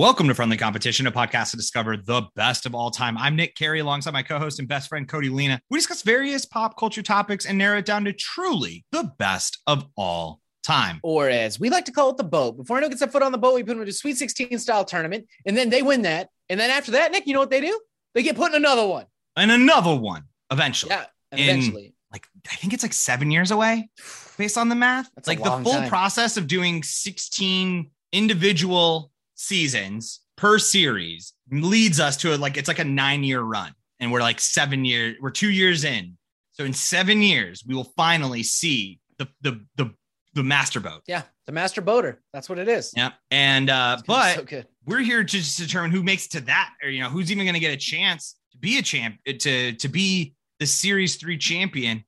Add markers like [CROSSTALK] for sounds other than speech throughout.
Welcome to Friendly Competition, a podcast to discover the best of all time. I'm Nick Carey, alongside my co-host and best friend Cody Lena. We discuss various pop culture topics and narrow it down to truly the best of all time. Or as we like to call it, the boat. Before anyone gets a foot on the boat, we put them into a Sweet 16 style tournament, and then they win that. And then after that, Nick, you know what they do? They get put in another one. And another one eventually. Yeah, In- eventually. Like I think it's like seven years away, based on the math. That's like the full time. process of doing 16 individual seasons per series leads us to a, like it's like a nine-year run, and we're like seven years. We're two years in. So in seven years, we will finally see the the the the master boat. Yeah, the master boater. That's what it is. Yeah. And uh, It's gonna be but so we're here to just determine who makes it to that, or you know, who's even going to get a chance to be a champ, to to be the Series Three champion.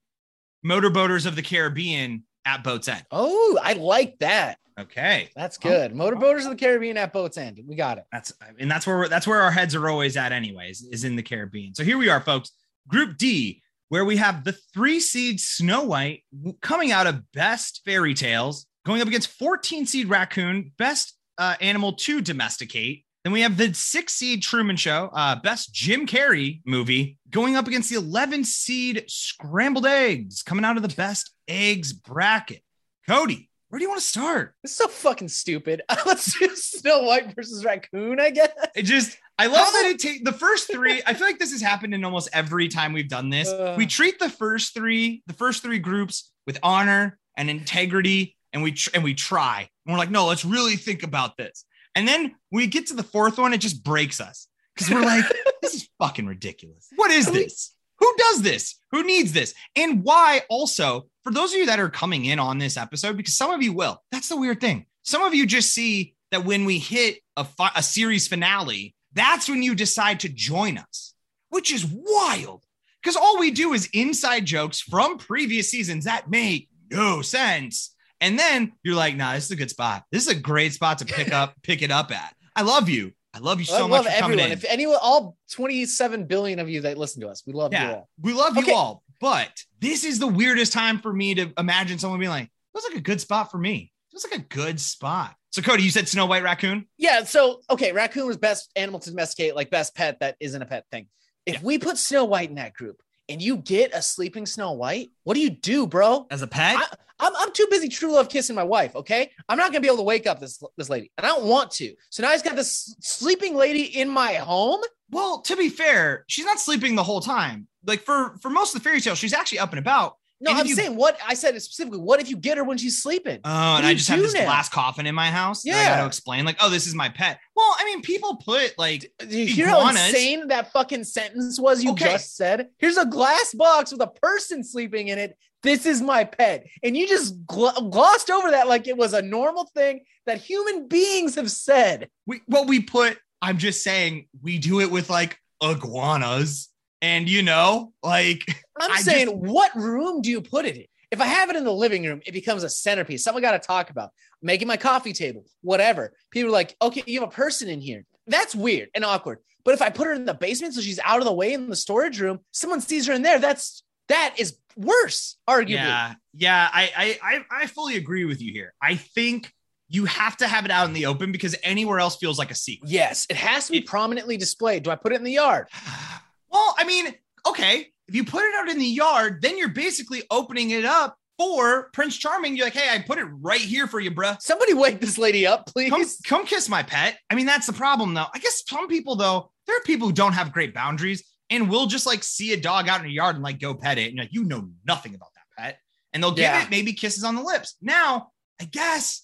Motorboaters of the Caribbean at Boats End. Oh, I like that. Okay, That's good. Motorboaters of the Caribbean at Boats End. We got it. that's and that's where that's where our heads are always at, anyways, is in the Caribbean. So here we are, folks. Group D, where we have the three seed Snow White coming out of Best Fairy Tales, going up against 14 seed Raccoon, Best uh, Animal to Domesticate. Then we have the six seed Truman Show, uh, Best Jim Carrey movie, going up against the 11 seed Scrambled Eggs, coming out of the Best Eggs bracket. Cody, where do you want to start? It's so fucking stupid. [LAUGHS] Let's do Snow White versus Raccoon, I guess. It just, I love that it takes the first three. I feel like this has happened in almost every time we've done this. Uh. we treat the first three, the first three groups with honor and integrity, and we tr- and we try. And we're like, no, let's really think about this. And then we get to the fourth one, it just breaks us because we're like, [LAUGHS] this is fucking ridiculous. What is this? Who does this? Who needs this? And why also, for those of you that are coming in on this episode, because some of you will, that's the weird thing. Some of you just see that when we hit a, fi- a series finale, that's when you decide to join us, which is wild. Because all we do is inside jokes from previous seasons that make no sense. And then you're like, nah, this is a good spot. This is a great spot to pick up, pick it up at. I love you. I love you so I much love coming everyone. If anyone, all 27 billion of you that listen to us, we love you all. we love Okay. you all, but this is the weirdest time for me to imagine someone being like, "Feels like a good spot for me." Feels like a good spot. So, Cody, you said Snow White Raccoon. Yeah. So, okay, raccoon was best animal to domesticate, like best pet that isn't a pet thing. If Yeah. we put Snow White in that group and you get a sleeping Snow White, what do you do, bro? as a pet. I, I'm, I'm too busy true love kissing my wife. Okay. I'm not to be able to wake up this, this lady and I don't want to. So now he's got this sleeping lady in my home. well, to be fair, she's not sleeping the whole time. Like for for most of the fairy tale, she's actually up and about. No, I'm you- saying what I said specifically. What if you get her when she's sleeping? Oh, and I just have this now? glass coffin in my house. that I got to explain, like, oh, this is my pet. Well, I mean, people put like Do you hear how insane that fucking sentence was you Okay. just said? Here's a glass box with a person sleeping in it. This is my pet. And you just gl- glossed over that like it was a normal thing that human beings have said. we well we put. I'm just saying we do it with like iguanas, and you know, like I'm I saying, just- what room do you put it in? If I have it in the living room, it becomes a centerpiece. Something I got to talk about. Making my coffee table, whatever. People are like, okay, you have a person in here. That's weird and awkward. But if I put her in the basement so she's out of the way in the storage room, someone sees her in there. That's that is worse, arguably. Yeah, yeah, I, I, I, I fully agree with you here. I think you have to have it out in the open because anywhere else feels like a secret. Yes, it has to be It- prominently displayed. Do I put it in the yard? [SIGHS] [SIGHS] [SIGHS] Well, I mean, okay, if you put it out in the yard, then you're basically opening it up for Prince Charming. You're like, hey, I put it right here for you, bruh. Somebody wake this lady up, please. Come, come kiss my pet. I mean, that's the problem, though. I guess some people, though, there are people who don't have great boundaries and will just like see a dog out in the yard and like go pet it. And like, you know nothing about that pet. And they'll give Yeah. it maybe kisses on the lips. Now, I guess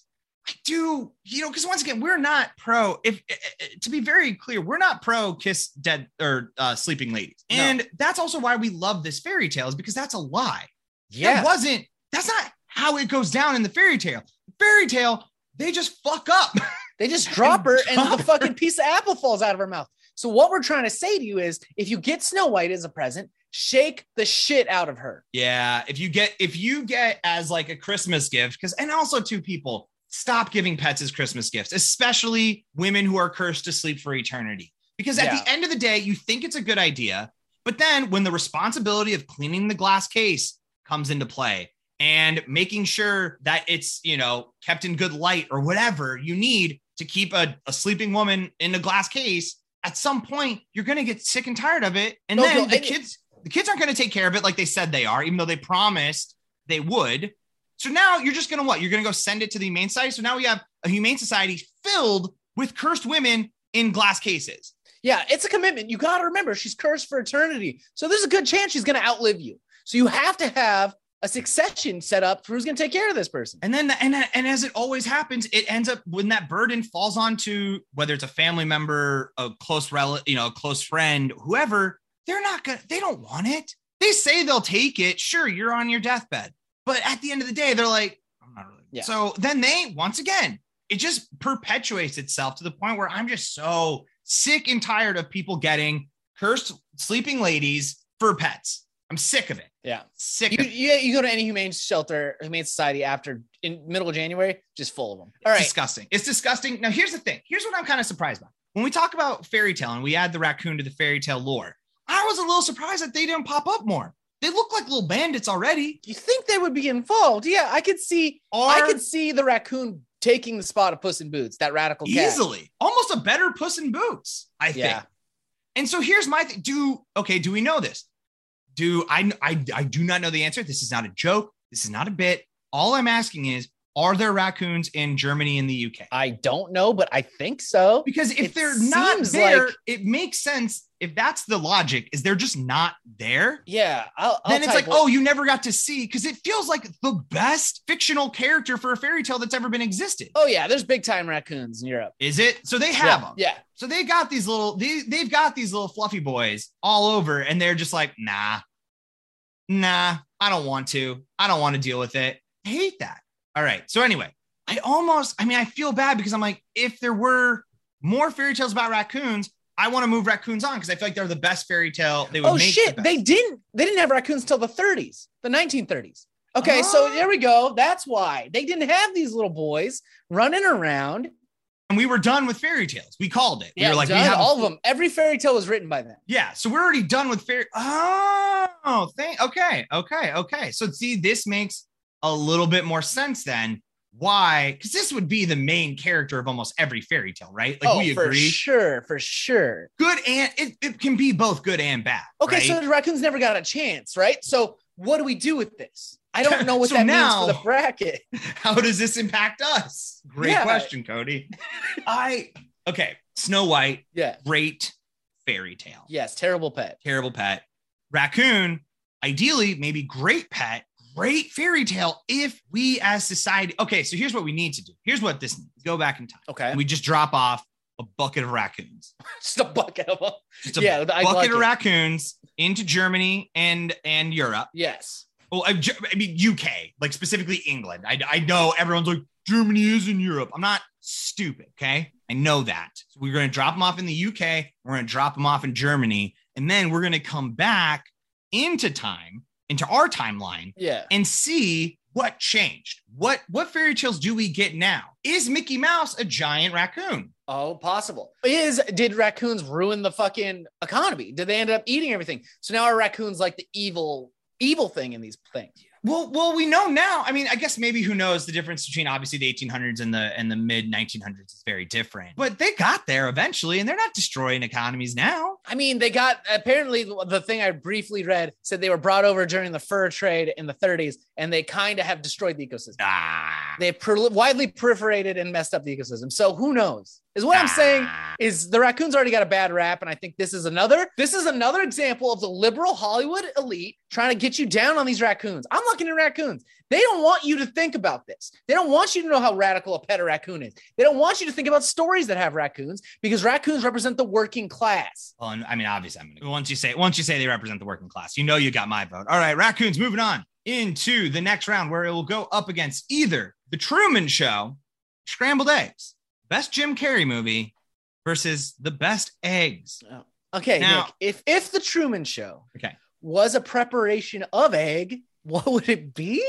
I do, you know, because once again, we're not pro. If eh, eh, to be very clear, we're not pro kiss dead or uh, sleeping ladies. No. And that's also why we love this fairy tale, is because that's a lie. yeah. That wasn't, that's not how it goes down in the fairy tale. Fairy tale, they just fuck up. [LAUGHS] They just drop her and Drop the fucking piece of apple falls out of her mouth. So what we're trying to say to you is if you get Snow White as a present, shake the shit out of her. Yeah, if you get if you get as like a Christmas gift, because and also two people, stop giving pets as Christmas gifts, especially women who are cursed to sleep for eternity. Because at Yeah. the end of the day, you think it's a good idea, but then when the responsibility of cleaning the glass case comes into play, and making sure that it's, you know, kept in good light or whatever you need to keep a, a sleeping woman in a glass case, at some point you're going to get sick and tired of it. And No, then no, the kids, the kids aren't going to take care of it like they said they are, even though they promised they would. So now you're just going to what? You're going to go send it to the Humane Society. So now we have a Humane Society filled with cursed women in glass cases. Yeah, it's a commitment. You got to remember she's cursed for eternity. So there's a good chance she's going to outlive you. So you have to have a succession set up for who's going to take care of this person. And then, and and as it always happens, it ends up when that burden falls onto whether it's a family member, a close relative, you know, a close friend, whoever. They're not gonna. They don't want it. They say they'll take it. Sure, you're on your deathbed, but at the end of the day, they're like, I'm not really. Yeah. So then they once again, it just perpetuates itself to the point where I'm just so sick and tired of people getting cursed sleeping ladies for pets. I'm sick of it. Yeah. Sick. You, of you, you go to any humane shelter, humane society after in middle of January, just full of them. All It's right. disgusting. It's disgusting. Now, here's the thing. Here's what I'm kind of surprised by. When we talk about fairy tale and we add the raccoon to the fairy tale lore, I was a little surprised that they didn't pop up more. They look like little bandits already. You think they would be involved? Yeah, I could see. Or I could see the raccoon taking the spot of Puss in Boots, that radical cat. easily, almost a better Puss in Boots, I think. Yeah. And so here's my thing. Do okay? Do we know this? Do I, I? I do not know the answer. This is not a joke. This is not a bit. All I'm asking is, are there raccoons in Germany and the UK? I don't know, but I think so. Because if It they're not there, like- it makes sense. If that's the logic, is they're just not there? Yeah. I'll, I'll then it's like, oh, you never got to see because it feels like the best fictional character for a fairy tale that's ever been existed. oh yeah, there's big time raccoons in Europe. Is it? So they have yeah. them. Yeah. So they got these little, they, they've got these little fluffy boys all over, and they're just like, nah, nah, I don't want to. I don't want to deal with it. I hate that. All right. So anyway, I almost, I mean, I feel bad because I'm like, if there were more fairy tales about raccoons, I want to move raccoons on because I feel like they're the best fairy tale. They would Oh make shit, the they didn't. They didn't have raccoons till the 30s, the 1930s. Okay, so Oh. there we go. That's why they didn't have these little boys running around. and we were done with fairy tales. We called it. Yeah, we were like, done, we have all of them. Every fairy tale was written by them. Yeah, so we're already done with fairy. Oh, thank. Okay, okay, okay. So see, this makes a little bit more sense then. Why? Because this would be the main character of almost every fairy tale, right? Like oh, we for agree. sure, for sure. Good and it, it can be both good and bad. Okay, right? so the raccoons never got a chance, right? So what do we do with this? I don't know what [LAUGHS] So that now- means for the bracket. [LAUGHS] how does this impact us? Great Yeah. question, Cody. [LAUGHS] I okay. Snow White, Yeah. great fairy tale. Yes. Terrible pet. terrible pet. Raccoon, ideally, maybe great pet, great fairy tale. If we as society, okay, so here's what we need to do. Here's what this needs. Go back in time. Okay. We just drop off a bucket of raccoons. [LAUGHS] Just a bucket of them. Just a Yeah, bucket like of it. raccoons into Germany and and Europe. Yes. Well, I, I mean UK, like specifically England. I, I know everyone's like Germany is in Europe. I'm not stupid. Okay, I know that. So we're going to drop them off in the UK. We're going to drop them off in Germany, and then we're going to come back into time, into our timeline, Yeah. and see what changed. What what fairy tales do we get now? Is Mickey Mouse a giant raccoon? Oh, possible. Is did raccoons ruin the fucking economy? Did they end up eating everything? So now are raccoons like the evil, evil thing in these things? Well, well, we know now. I mean, I guess maybe who knows the difference between obviously the 1800s and the and the mid 1900s is very different. But they got there eventually, and they're not destroying economies now. I mean, they got apparently the thing I briefly read said they were brought over during the fur trade in the 30s, and they kind of have destroyed the ecosystem. Ah, They pro- widely proliferated and messed up the ecosystem. So who knows? Is what I'm saying. Ah. is the raccoons already got a bad rap and i think this is another this is another example of the liberal hollywood elite trying to get you down on these raccoons i'm looking at raccoons they don't want you to think about this they don't want you to know how radical a pet a raccoon is they don't want you to think about stories that have raccoons because raccoons represent the working class Well, and I mean, obviously, I'm gonna once you say once you say they represent the working class, you know you got my vote. All right, raccoons. Moving on into the next round where it will go up against either the Truman Show, Scrambled Eggs, best Jim Carrey movie, versus the best eggs. Oh. okay Now- nick if if the truman show Okay. was a preparation of egg what would it be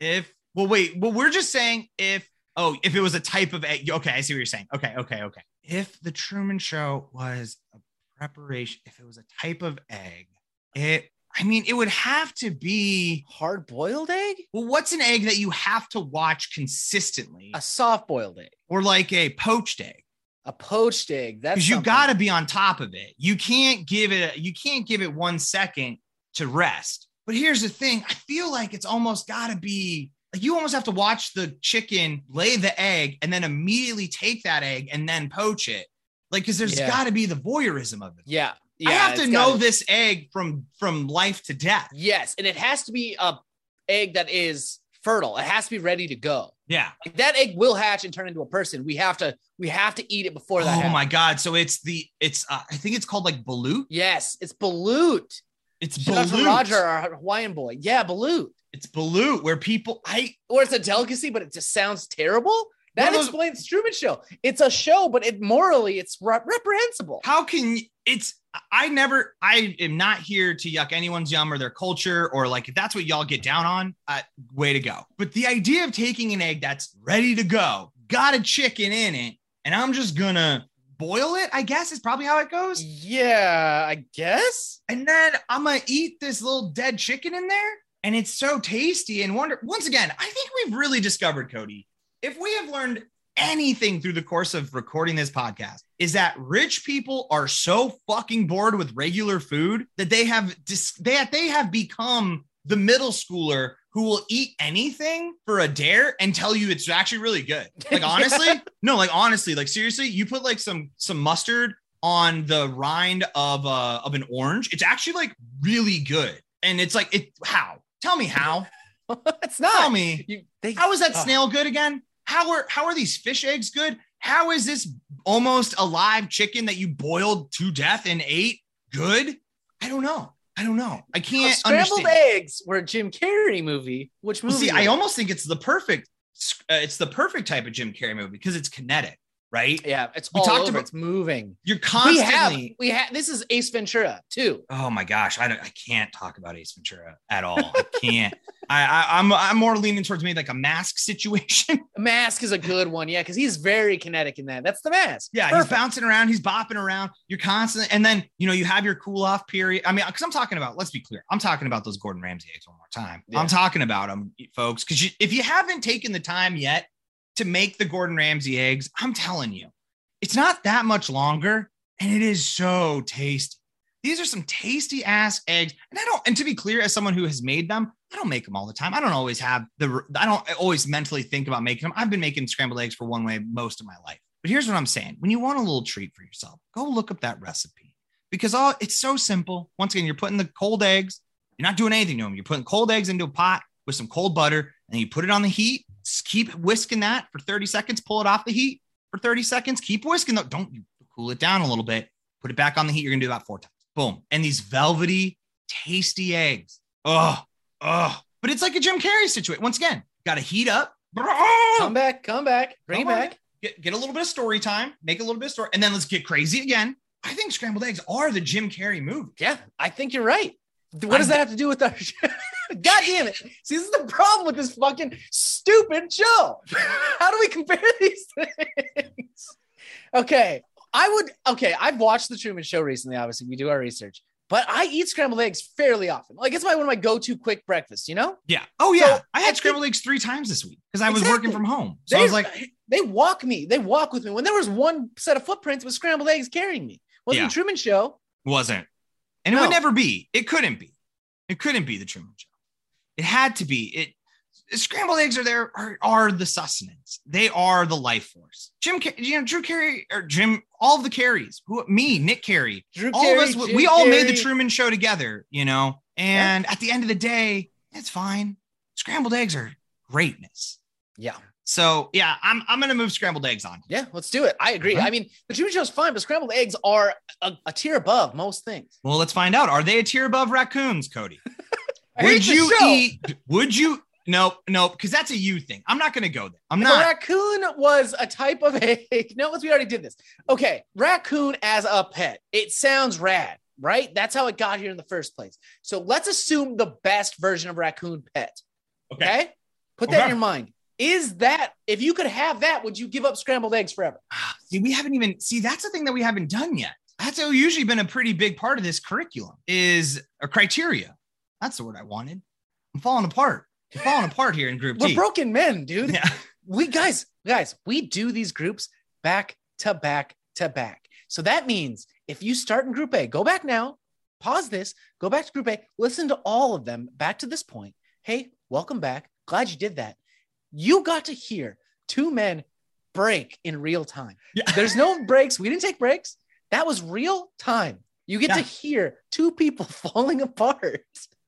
If well, wait, well, we're just saying if oh, if it was a type of egg. Okay, I see what you're saying. Okay, okay, okay. If the Truman Show was a preparation, if it was a type of egg, it I mean, it would have to be Hard boiled egg? well, what's an egg that you have to watch consistently? A soft boiled egg. Or like a poached egg. A poached egg. That's Because you got to be on top of it. You can't give it A, you can't give it one second to rest. But here's the thing, I feel like it's almost got to be like you almost have to watch the chicken lay the egg and then immediately take that egg and then poach it. Like cuz there's Yeah. got to be the voyeurism of it. Yeah. Yeah I have to know gotta- this egg from from life to death. Yes. And it has to be a egg that is fertile. It has to be ready to go. Yeah. Like, that egg will hatch and turn into a person. We have to we have to eat it before that. Oh happens. my god! So it's the it's uh, I think it's called like balut. Yes, it's balut. It's Shout balut. Roger, our Hawaiian boy. Yeah, balut. It's balut where people I Or it's a delicacy, but it just sounds terrible. That explains Truman Show. It's a show, but it morally it's re- reprehensible. how can it's I never I am not here to yuck anyone's yum or their culture or like if that's what y'all get down on, uh, way to go. But the idea of taking an egg that's ready to go, got a chicken in it, and I'm just gonna boil it. I guess is probably how it goes. Yeah, I guess. and then I'm gonna eat this little dead chicken in there, and it's so tasty. And wonder once again, I think we've really discovered Cody. If we have learned anything through the course of recording this podcast, is that rich people are so fucking bored with regular food that they have dis- they they have become the middle schooler who will eat anything for a dare and tell you it's actually really good. Like [LAUGHS] honestly, no, like honestly, like seriously, you put like some some mustard on the rind of uh of an orange, it's actually like really good. And it's like it how? Tell me how. [LAUGHS] it's not. Tell me. You, they, How is that Oh. snail good again? How are how are these fish eggs good? How is this almost alive chicken that you boiled to death and ate good? I don't know. I don't know. I Oh, can't scrambled understand. eggs were a Jim Carrey movie. Which Well, movie? see, was I almost think it's the perfect uh, it's the perfect type of Jim Carrey movie because it's kinetic, right? yeah, it's We all talked over. about- it's moving. You're constantly We have we have this is Ace Ventura too. Oh my gosh, I don't, I can't talk about Ace Ventura at all. I can't. [LAUGHS] I, I I'm I'm more leaning towards maybe like a mask [LAUGHS] situation. Mask is a good one, yeah, because he's very kinetic in that. That's the mask. yeah, Perfect. he's bouncing around, he's bopping around. You're constantly, and then you know you have your cool off period. I mean, because I'm talking about. Let's be clear, I'm talking about those Gordon Ramsay eggs one more time. Yeah. I'm talking about them, folks, because you, if you haven't taken the time yet to make the Gordon Ramsay eggs, I'm telling you, it's not that much longer, and it is so tasty. These are some tasty ass eggs. And I don't, and to be clear, as someone who has made them, I don't make them all the time. I don't always have the, I don't always mentally think about making them. I've been making scrambled eggs for one way most of my life. But here's what I'm saying when you want a little treat for yourself, go look up that recipe because all it's so simple. Once again, you're putting the cold eggs, you're not doing anything to them. You're putting cold eggs into a pot with some cold butter, and you put it on the heat. Just keep whisking that for 30 seconds, pull it off the heat for 30 seconds, keep whisking though. Don't you cool it down a little bit, put it back on the heat. You're gonna do about four times. Boom. And these velvety, tasty eggs. Oh, oh. But it's like a Jim Carrey situation. Once again, got to heat up. Come back, come back, bring Come it back. Get, get a little bit of story time, make a little bit of story, and then let's get crazy again. I think scrambled eggs are the Jim Carrey movie. Yeah, I think you're right. What does that have to do with our [LAUGHS] [LAUGHS] God damn it. See, this is the problem with this fucking stupid show. [LAUGHS] How do we compare these things? Okay. I would okay. I've watched the Truman Show recently. Obviously, we do our research, but I eat scrambled eggs fairly often. Like it's my one of my go-to quick breakfasts, you know? Yeah. Oh yeah. So, I had scrambled eggs three times this week because I was Exactly. working from home. So they, I was like, they walk me, they walk with me. When there was one set of footprints with scrambled eggs carrying me. Wasn't Yeah. the Truman Show? wasn't. And it No. would never be. It couldn't be. It couldn't be the Truman Show. It had to be. It scrambled eggs are there are, are the sustenance. They are the life force. Jim, you know, Drew Carey or Jim, all of the Carries. Who me, Nick Carey, Drew all Carey, of us. Jim we all made the Truman Show together. You know, and at the end of the day, it's fine. Scrambled eggs are greatness. Yeah. So yeah, I'm I'm gonna move scrambled eggs on. Yeah, let's do it. I agree. Uh-huh. I mean, the Truman Show's fine, but scrambled eggs are a, a tier above most things. Well, let's find out. Are they a tier above raccoons, Cody? [LAUGHS] Would you eat? Would you? No, no, because that's a you thing. I'm not going to go there. I'm not. A raccoon was a type of [LAUGHS] egg. No, we already did this. Okay, raccoon as a pet. It sounds rad, right? That's how it got here in the first place. So let's assume the best version of raccoon pet. Okay, put that Okay. in your mind. Is that if you could have that, would you give up scrambled eggs forever? Ah, see, we haven't even see. That's the thing that we haven't done yet. That's usually been a pretty big part of this curriculum is a criteria. That's the word I wanted. I'm falling apart. I'm falling apart here in Group We're D. broken men, dude. Yeah. We guys, guys, we do these groups back to back to back. So that means if you start in Group A, go back now, pause this, go back to Group A, listen to all of them back to this point. Hey, welcome back. Glad you did that. You got to hear two men break in real time. Yeah. [LAUGHS] There's no breaks. We didn't take breaks. That was real time. You get Yeah. to hear two people [LAUGHS] falling apart.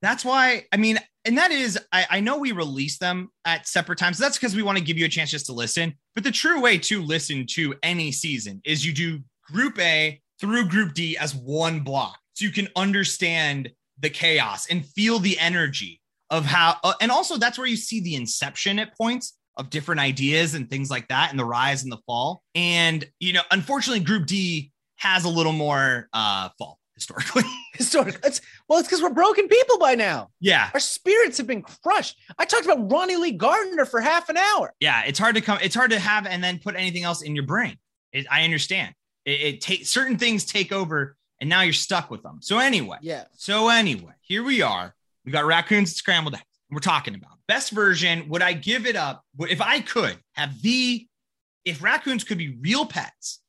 That's why, I mean, and that is, I, I know we release them at separate times. That's because we want to give you a chance just to listen. But the true way to listen to any season is you do Group A through Group D as one block. So you can understand the chaos and feel the energy of how, uh, and also that's where you see the inception at points of different ideas and things like that and the rise and the fall. And, you know, unfortunately, Group D has a little more uh, fall historically. [LAUGHS] Historic. It's, well, it's because we're broken people by now. yeah. Our spirits have been crushed. I talked about Ronnie Lee Gardner for half an hour. yeah it's hard to come it's hard to have and then put anything else in your brain it, i understand it, it takes certain things take over and now you're stuck with them so anyway Yeah. so anyway here we are we got raccoons and scrambled eggs we're talking about best version would i give it up if i could have the if raccoons could be real pets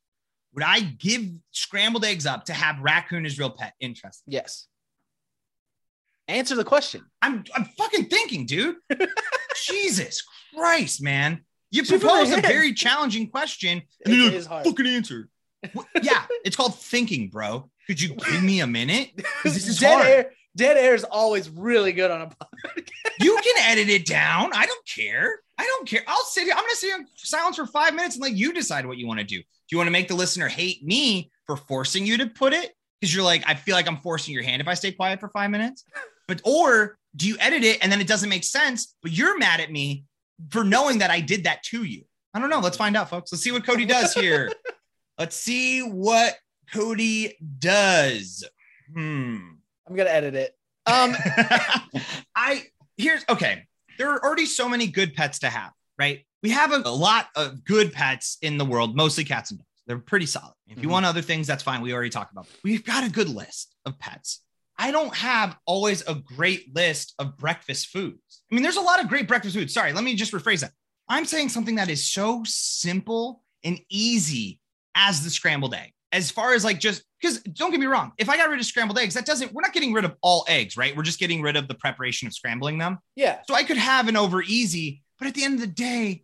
would i give scrambled eggs up to have raccoon as real pet interesting Yes. Answer the question. i'm i'm fucking thinking dude [LAUGHS] jesus christ man you the proposed a very challenging question and It then you're hard. fucking answer. [LAUGHS] Yeah, it's called thinking, bro. Could you give me a minute? [LAUGHS] this is dead hard. air. Dead air is always really good on a [LAUGHS] podcast. You can edit it down. I don't care. I don't care. I'll sit here. I'm gonna sit here in silence for five minutes and let you decide what you want to do. Do you want to make the listener hate me for forcing you to put it? Because you're like, I feel like I'm forcing your hand if I stay quiet for five minutes. But or do you edit it and then it doesn't make sense, but you're mad at me for knowing that I did that to you? I don't know. Let's find out, folks. Let's see what Cody does here. [LAUGHS] Let's see what Cody does. Hmm. I'm gonna edit it. Um, [LAUGHS] I here's okay. There are already so many good pets to have, right? We have a, a lot of good pets in the world, mostly cats and dogs. They're pretty solid. If you Mhm. want other things, that's fine. We already talked about. That. We've got a good list of pets. I don't have always a great list of breakfast foods. I mean, there's a lot of great breakfast foods. Sorry, let me just rephrase that. I'm saying something that is so simple and easy as the scrambled egg. As far as like just because don't get me wrong, if I got rid of scrambled eggs, that doesn't, we're not getting rid of all eggs, right? We're just getting rid of the preparation of scrambling them. yeah. So I could have an over easy, but at the end of the day,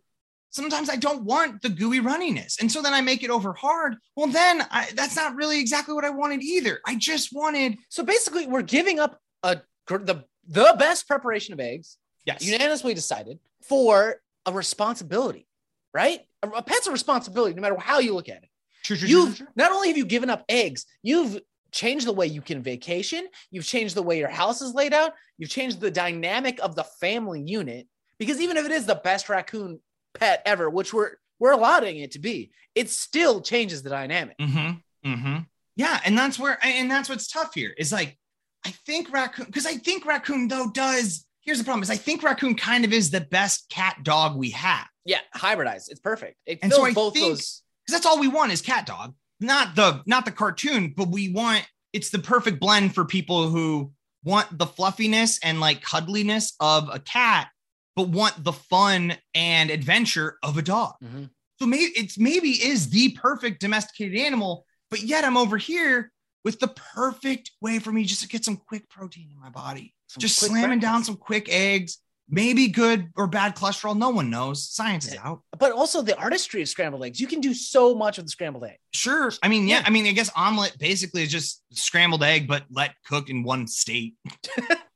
sometimes I don't want the gooey runniness. And so then I make it over hard. Well, then I, that's not really exactly what I wanted either. I just wanted, So basically, we're giving up a the the best preparation of eggs, yes. unanimously decided, for a responsibility, right? A, a pet's a responsibility, no matter how you look at it. True, true, You've true. not only have you given up eggs, you've changed the way you can vacation. You've changed the way your house is laid out. You've changed the dynamic of the family unit. Because even if it is the best raccoon pet ever, which we're we're allowing it to be, it still changes the dynamic. Mm-hmm. Mm-hmm. Yeah, and that's where, and that's what's tough here is like, I think raccoon, because I think raccoon though does. Here's the problem: is I think raccoon kind of is the best cat dog we have. Yeah, hybridized. It's perfect. It And fills so both think- those. Because that's all we want is cat dog. Not the not the cartoon but we want it's the perfect blend for people who want the fluffiness and like cuddliness of a cat but want the fun and adventure of a dog. Mhm. so maybe it's maybe is the perfect domesticated animal but yet i'm over here with the perfect way for me just to get some quick protein in my body. Some just slamming down some quick eggs maybe good or bad cholesterol no one knows science is eh, out But also the artistry of scrambled eggs. You can do so much with the scrambled egg. Sure. I mean, yeah. Yeah. I mean, I guess omelet basically is just scrambled egg, but let cook in one state. [LAUGHS]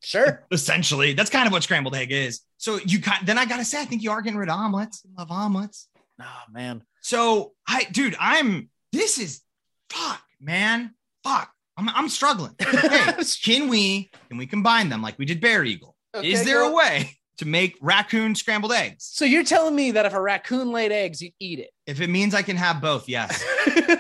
Sure. Essentially, that's kind of what scrambled egg is. So you kind then I gotta say, I think you are getting rid of omelets. I love omelets. oh man. So I, dude, I'm. This is fuck, man. Fuck. I'm, I'm struggling. [LAUGHS] Okay. can we can we combine them like we did Bear Eagle? is there go. a way to make raccoon scrambled eggs? So you're telling me that if a raccoon laid eggs, you'd eat it? If it means I can have both, yes. [LAUGHS]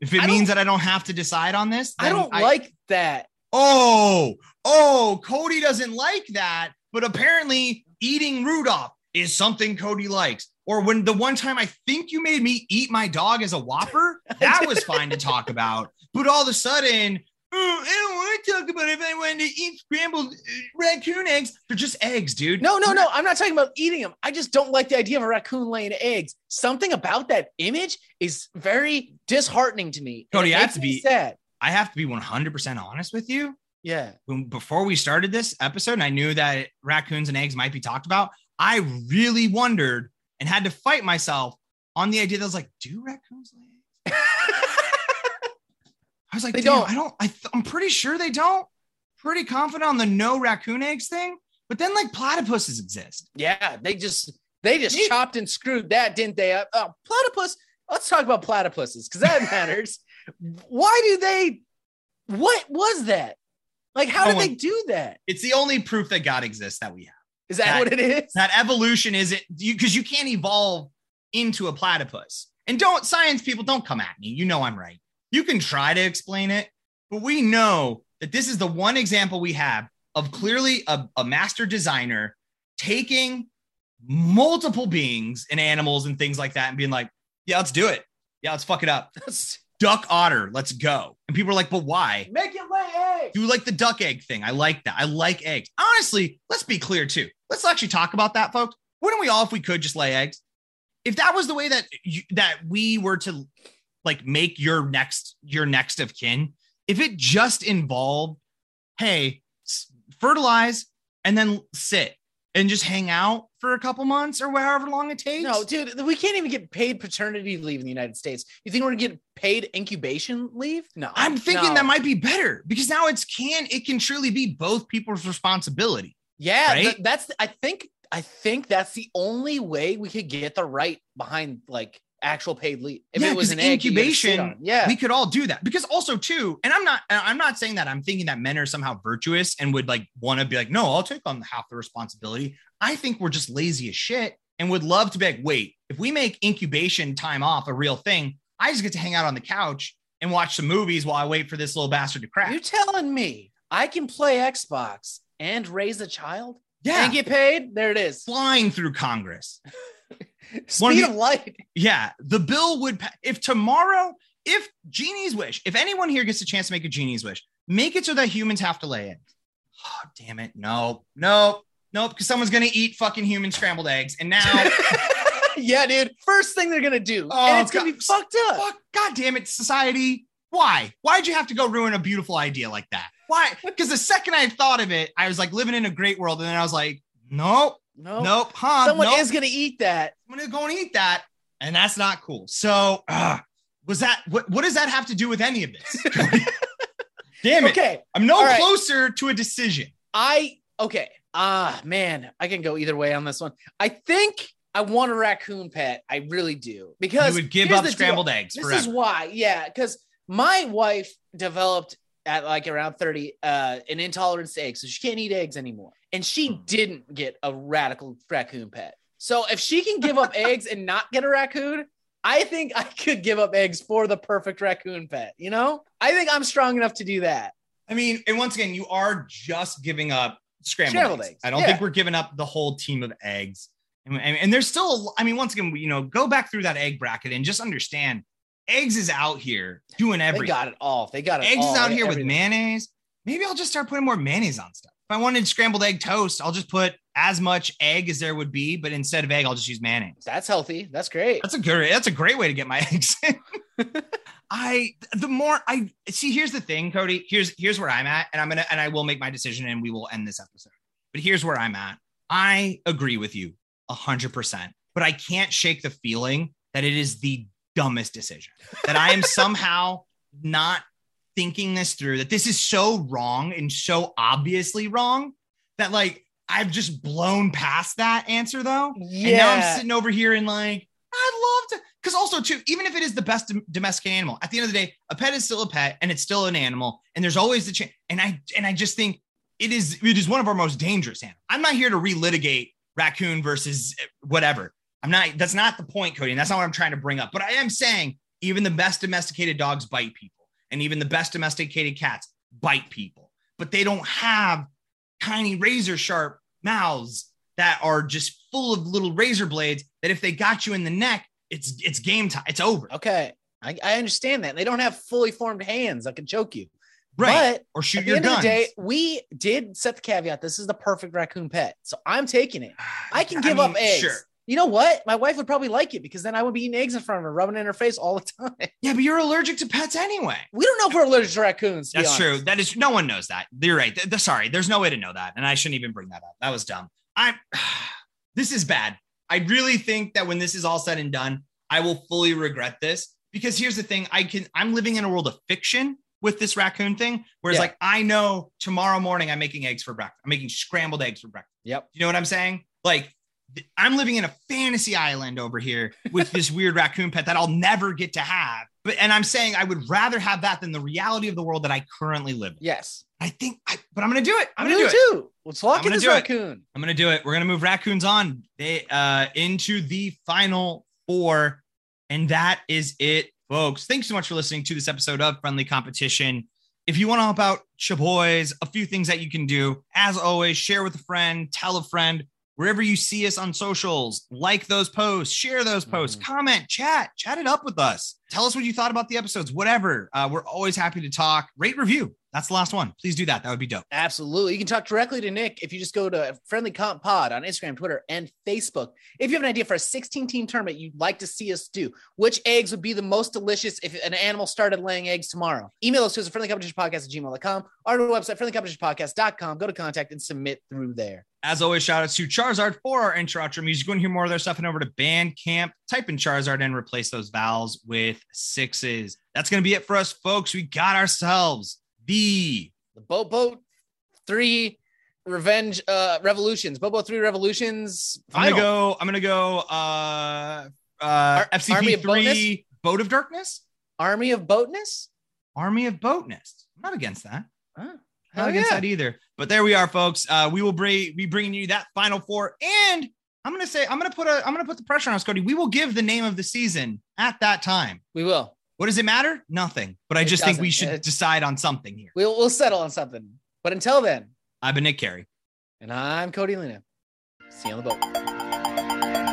If it I means that I don't have to decide on this, I don't like that. Oh, oh, Cody doesn't like that, but apparently eating Rudolph is something Cody likes. Or when the one time I think you made me eat my dog as a whopper, that was fine to talk about. But all of a sudden, I don't want to talk about if I wanted to eat scrambled uh, raccoon eggs. They're just eggs, dude. No, no, no. I'm not talking about eating them. I just don't like the idea of a raccoon laying eggs. Something about that image is very disheartening to me. Cody, I have to be- sad. I have to be 100% honest with you. Yeah. When, before we started this episode, and I knew that raccoons and eggs might be talked about. I really wondered and had to fight myself on the idea that I was like, do raccoons lay eggs? I was like, They don't. I don't. I th- I'm pretty sure they don't. Pretty confident on the no raccoon eggs thing. But then like platypuses exist. Yeah. They just they just They- chopped and screwed that, didn't they? Uh, uh, platypus. Let's talk about platypuses because that [LAUGHS] matters. Why do they? What was that? Like, how did they do that? It's the only proof that God exists that we have. Is that, That- what it is? That evolution isn't you because you can't evolve into a platypus. And don't science people don't come at me. You know I'm right. You can try to explain it, but we know that this is the one example we have of clearly a, a master designer taking multiple beings and animals and things like that and being like, yeah, let's do it. Yeah, let's fuck it up. [LAUGHS] Duck otter, let's go. And people are like, but why? Make it lay eggs. do like the duck egg thing. I like that. I like eggs. Honestly, let's be clear too. Let's actually talk about that, folks. Wouldn't we all, if we could, just lay eggs? If that was the way that you, that we were to like make your next your next of kin, if it just involved, hey, fertilize and then sit and just hang out for a couple months or however long it takes. No, dude, we can't even get paid paternity leave in the United States. You think we're gonna get paid incubation leave? No, I'm thinking no. that might be better because now it's can it can truly be both people's responsibility. Yeah, right? th- that's. I think. I think that's the only way we could get the right behind like actual paid leave. If Yeah, it was an egg you gotta sit incubation, on. yeah, we could all do that because also too and i'm not i'm not saying that i'm thinking that men are somehow virtuous and would like want to be like no i'll take on half the responsibility i think we're just lazy as shit and would love to be like wait if we make incubation time off a real thing i just get to hang out on the couch and watch some movies while i wait for this little bastard to crack you're telling me I can play Xbox and raise a child yeah and get paid? There it is. flying through congress [LAUGHS] [LAUGHS] Speed the- of light. yeah the bill would if tomorrow if genie's wish if anyone here gets a chance to make a genie's wish make it so that humans have to lay eggs. Oh damn it. No no nope because someone's gonna eat fucking human scrambled eggs and now [LAUGHS] yeah, dude. First thing they're gonna do, Oh, and it's gonna be fucked up. fuck god damn it society. Why? Why'd you have to go ruin a beautiful idea like that? Why? Because the second i thought of it i was like living in a great world and then i was like nope No, nope huh someone nope. is gonna eat that. I'm gonna go and eat that, and that's not cool. So, uh, was that what? What does that have to do with any of this? [LAUGHS] Damn it! Okay, I'm no right. closer to a decision. I okay. Ah, man, I can go either way on this one. I think I want a raccoon pet. I really do because You would give up the deal. scrambled eggs This forever. is why, yeah, because my wife developed at like around 30 uh an intolerance to eggs, so she can't eat eggs anymore. And she Hmm. didn't get a radical raccoon pet. So if she can give up eggs and not get a raccoon, I think I could give up eggs for the perfect raccoon pet. You know, I think I'm strong enough to do that. I mean, and once again, you are just giving up scrambled, Scrambled eggs. eggs, I don't yeah. think we're giving up the whole team of eggs. And, and, and there's still, i mean, once again, you know, go back through that egg bracket and just understand, eggs is out here doing everything. They got it all. They got it. eggs all. is out here with mayonnaise. Maybe I'll just start putting more mayonnaise on stuff. If I wanted scrambled egg toast, I'll just put as much egg as there would be, but instead of egg, I'll just use mayonnaise. That's healthy. That's great. That's a good. That's a great way to get my [LAUGHS] eggs. in. [LAUGHS] I the more I see. Here's the thing, Cody. Here's here's where I'm at, and I'm gonna and I will make my decision, and we will end this episode. But here's where I'm at. I agree with you hundred percent, but I can't shake the feeling that it is the dumbest decision. That I am [LAUGHS] somehow not thinking this through. That this is so wrong and so obviously wrong that like I've just blown past that answer though. yeah. And now I'm sitting over here and like, I'd love to. Because also, too, even if it is the best dom- domestic animal, at the end of the day, a pet is still a pet and it's still an animal. And there's always the chance. And I and I just think it is it is one of our most dangerous animals. I'm not here to relitigate raccoon versus eh, whatever. I'm not. That's not the point, Cody. And that's not what I'm trying to bring up. But I am saying even the best domesticated dogs bite people, and even the best domesticated cats bite people. But they don't have tiny razor sharp mouths that are just full of little razor blades that if they got you in the neck, it's it's game time. It's over. Okay. I, I understand that. They don't have fully formed hands that can choke you. right? But or shoot at the your end guns. of the day, we did set the caveat. This is the perfect raccoon pet, so I'm taking it. [SIGHS] I can give up mean, eggs. Sure. You know what? My wife would probably like it because then I would be eating eggs in front of her, rubbing it in her face all the [LAUGHS] time. Yeah, but you're allergic to pets anyway. We don't know if we're allergic to raccoons. to That's true. That is no one knows that. You're right. Th- th- sorry, there's no way to know that, and I shouldn't even bring that up. That was dumb. I'm. [SIGHS] this is bad. I really think that when this is all said and done, I will fully regret this because here's the thing: I can. I'm living in a world of fiction with this raccoon thing, whereas Yeah. like I know tomorrow morning I'm making eggs for breakfast. I'm making scrambled eggs for breakfast. Yep. You know what I'm saying? Like. I'm living in a fantasy island over here with this [LAUGHS] weird raccoon pet that I'll never get to have. But and I'm saying I would rather have that than the reality of the world that I currently live in. Yes. I think, I, but I'm gonna do it. I'm gonna do it. too. Let's lock in this it. raccoon. I'm gonna do it. We're gonna move raccoons on they, uh, into the final four, and that is it, folks. Thanks so much for listening to this episode of Friendly Competition. If you want to help out Chaboys, a few things that you can do. As always, share with a friend, tell a friend. Wherever you see us on socials, like those posts, share those posts, Mhm. comment, chat, chat it up with us. Tell us what you thought about the episodes, whatever. Uh, we're always happy to talk. Rate, review. That's the last one. Please do that. That would be dope. Absolutely. You can talk directly to Nick if you just go to Friendly Comp Pod on Instagram, Twitter, and Facebook. If you have an idea for a 16 team tournament you'd like to see us do, which eggs would be the most delicious if an animal started laying eggs tomorrow? Email us to us at friendlycompetitionpodcast at gmail.com, our website, friendlycompetitionpodcast.com. Go to contact and submit through there. As always, shout out to Charizard for our intro outro music. You want to hear more of their stuff, and over to Bandcamp. Type in Charizard and replace those vowels with sixes. That's going to be it for us, folks. We got ourselves the The Boat Boat 3 Revenge uh Revolutions. Boat Boat 3 Revolutions. I'm gonna go. I'm gonna go. Uh, uh, Army FCP of three Boat of Darkness, Army of Boatness. Army of Boatness. I'm not against that. Huh. Not against yeah. that either. But there we are, folks. Uh, we will bring be bringing you that final four, and I'm gonna say I'm gonna put a I'm gonna put the pressure on us, Cody. We will give the name of the season at that time. We will. What does it matter? Nothing. But I It just think we should It- decide on something here. We'll we'll settle on something. But until then, I've been Nick Carey. and I'm Cody Lena. See you on the boat.